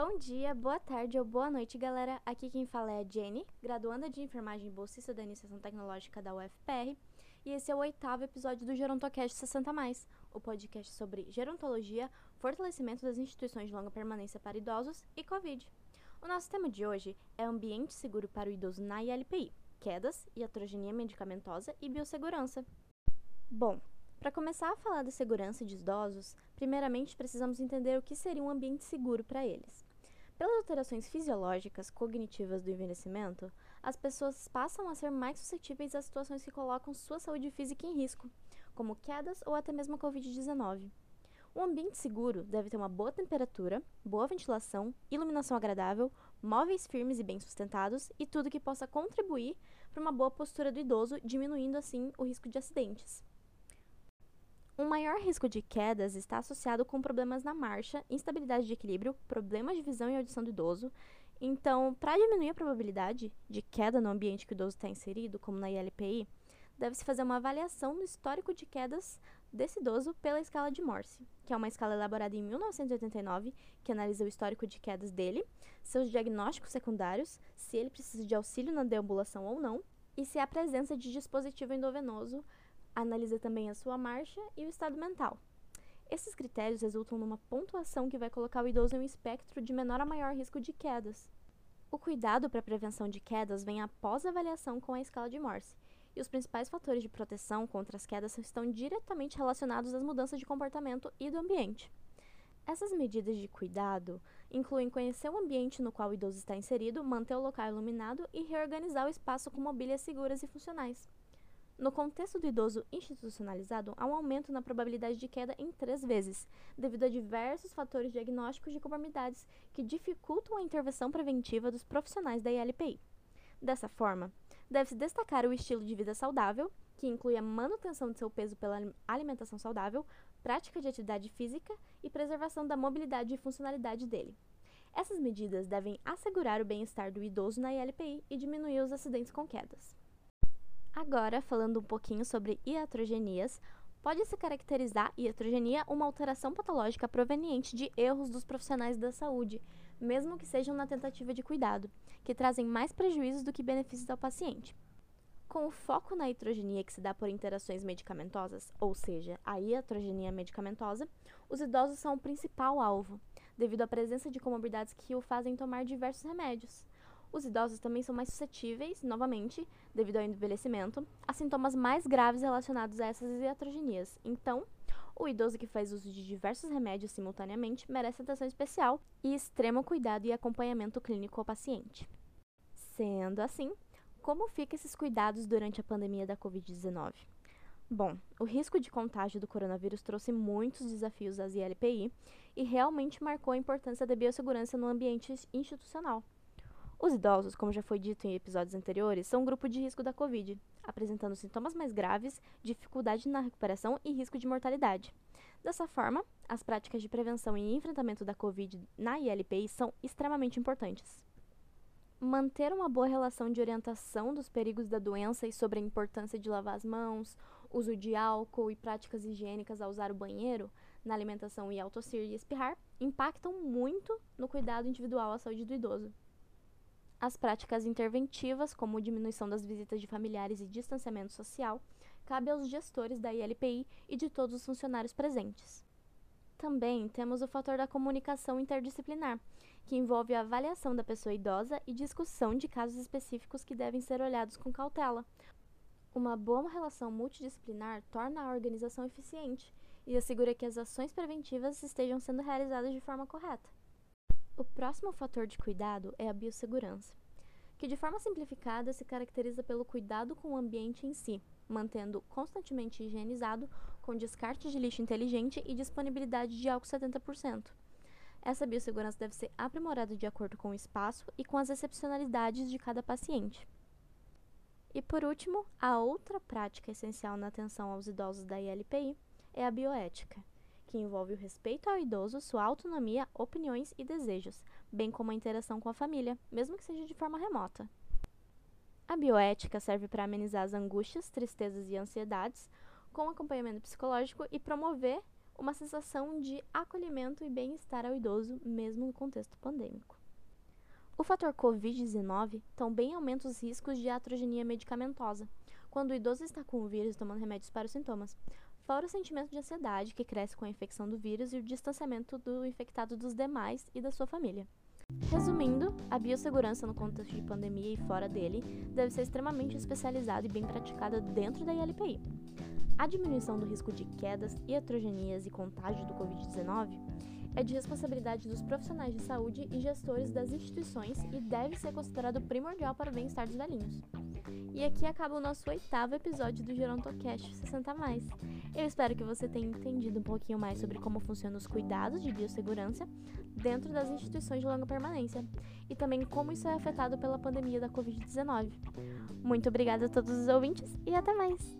Bom dia, boa tarde ou boa noite, galera. Aqui quem fala é a Jenny, graduanda de enfermagem bolsista da Iniciação Tecnológica da UFPR, e esse é o oitavo episódio do Gerontocast 60 mais, o podcast sobre gerontologia, fortalecimento das instituições de longa permanência para idosos e Covid. O nosso tema de hoje é ambiente seguro para o idoso na ILPI, quedas, iatrogenia medicamentosa e biossegurança. Bom, para começar a falar da segurança de idosos, primeiramente precisamos entender o que seria um ambiente seguro para eles. Pelas alterações fisiológicas cognitivas do envelhecimento, as pessoas passam a ser mais suscetíveis a situações que colocam sua saúde física em risco, como quedas ou até mesmo a Covid-19. Um ambiente seguro deve ter uma boa temperatura, boa ventilação, iluminação agradável, móveis firmes e bem sustentados e tudo que possa contribuir para uma boa postura do idoso, diminuindo assim o risco de acidentes. Um maior risco de quedas está associado com problemas na marcha, instabilidade de equilíbrio, problemas de visão e audição do idoso. Então, para diminuir a probabilidade de queda no ambiente que o idoso está inserido, como na ILPI, deve-se fazer uma avaliação do histórico de quedas desse idoso pela escala de Morse, que é uma escala elaborada em 1989, que analisa o histórico de quedas dele, seus diagnósticos secundários, se ele precisa de auxílio na deambulação ou não, e se há presença de dispositivo endovenoso analisa também a sua marcha e o estado mental. Esses critérios resultam numa pontuação que vai colocar o idoso em um espectro de menor a maior risco de quedas. O cuidado para a prevenção de quedas vem após a avaliação com a escala de Morse, e os principais fatores de proteção contra as quedas estão diretamente relacionados às mudanças de comportamento e do ambiente. Essas medidas de cuidado incluem conhecer o ambiente no qual o idoso está inserido, manter o local iluminado e reorganizar o espaço com mobílias seguras e funcionais. No contexto do idoso institucionalizado, há um aumento na probabilidade de queda em três vezes, devido a diversos fatores diagnósticos de comorbidades que dificultam a intervenção preventiva dos profissionais da ILPI. Dessa forma, deve-se destacar o estilo de vida saudável, que inclui a manutenção de seu peso pela alimentação saudável, prática de atividade física e preservação da mobilidade e funcionalidade dele. Essas medidas devem assegurar o bem-estar do idoso na ILPI e diminuir os acidentes com quedas. Agora, falando um pouquinho sobre iatrogenias, pode-se caracterizar iatrogenia uma alteração patológica proveniente de erros dos profissionais da saúde, mesmo que sejam na tentativa de cuidado, que trazem mais prejuízos do que benefícios ao paciente. Com o foco na iatrogenia que se dá por interações medicamentosas, ou seja, a iatrogenia medicamentosa, os idosos são o principal alvo, devido à presença de comorbidades que o fazem tomar diversos remédios. Os idosos também são mais suscetíveis, novamente, devido ao envelhecimento, a sintomas mais graves relacionados a essas iatrogenias. Então, o idoso que faz uso de diversos remédios simultaneamente merece atenção especial e extremo cuidado e acompanhamento clínico ao paciente. Sendo assim, como ficam esses cuidados durante a pandemia da Covid-19? Bom, o risco de contágio do coronavírus trouxe muitos desafios às ILPI e realmente marcou a importância da biossegurança no ambiente institucional. Os idosos, como já foi dito em episódios anteriores, são um grupo de risco da Covid, apresentando sintomas mais graves, dificuldade na recuperação e risco de mortalidade. Dessa forma, as práticas de prevenção e enfrentamento da Covid na ILPI são extremamente importantes. Manter uma boa relação de orientação dos perigos da doença e sobre a importância de lavar as mãos, uso de álcool e práticas higiênicas ao usar o banheiro, na alimentação e ao tossir e espirrar, impactam muito no cuidado individual à saúde do idoso. As práticas interventivas, como diminuição das visitas de familiares e distanciamento social, cabe aos gestores da ILPI e de todos os funcionários presentes. Também temos o fator da comunicação interdisciplinar, que envolve a avaliação da pessoa idosa e discussão de casos específicos que devem ser olhados com cautela. Uma boa relação multidisciplinar torna a organização eficiente e assegura que as ações preventivas estejam sendo realizadas de forma correta. O próximo fator de cuidado é a biossegurança, que de forma simplificada se caracteriza pelo cuidado com o ambiente em si, mantendo constantemente higienizado, com descarte de lixo inteligente e disponibilidade de álcool 70%. Essa biossegurança deve ser aprimorada de acordo com o espaço e com as excepcionalidades de cada paciente. E por último, a outra prática essencial na atenção aos idosos da ILPI é a bioética que envolve o respeito ao idoso, sua autonomia, opiniões e desejos, bem como a interação com a família, mesmo que seja de forma remota. A bioética serve para amenizar as angústias, tristezas e ansiedades, com acompanhamento psicológico e promover uma sensação de acolhimento e bem-estar ao idoso, mesmo no contexto pandêmico. O fator Covid-19 também aumenta os riscos de atrogenia medicamentosa, quando o idoso está com o vírus tomando remédios para os sintomas, fora o sentimento de ansiedade que cresce com a infecção do vírus e o distanciamento do infectado dos demais e da sua família. Resumindo, a biossegurança no contexto de pandemia e fora dele deve ser extremamente especializada e bem praticada dentro da ILPI. A diminuição do risco de quedas, iatrogenias e contágio do Covid-19 é de responsabilidade dos profissionais de saúde e gestores das instituições e deve ser considerado primordial para o bem-estar dos velhinhos. E aqui acaba o nosso oitavo episódio do Gerontocast 60 mais. Eu espero que você tenha entendido um pouquinho mais sobre como funcionam os cuidados de biossegurança dentro das instituições de longa permanência e também como isso é afetado pela pandemia da Covid-19. Muito obrigada a todos os ouvintes e até mais!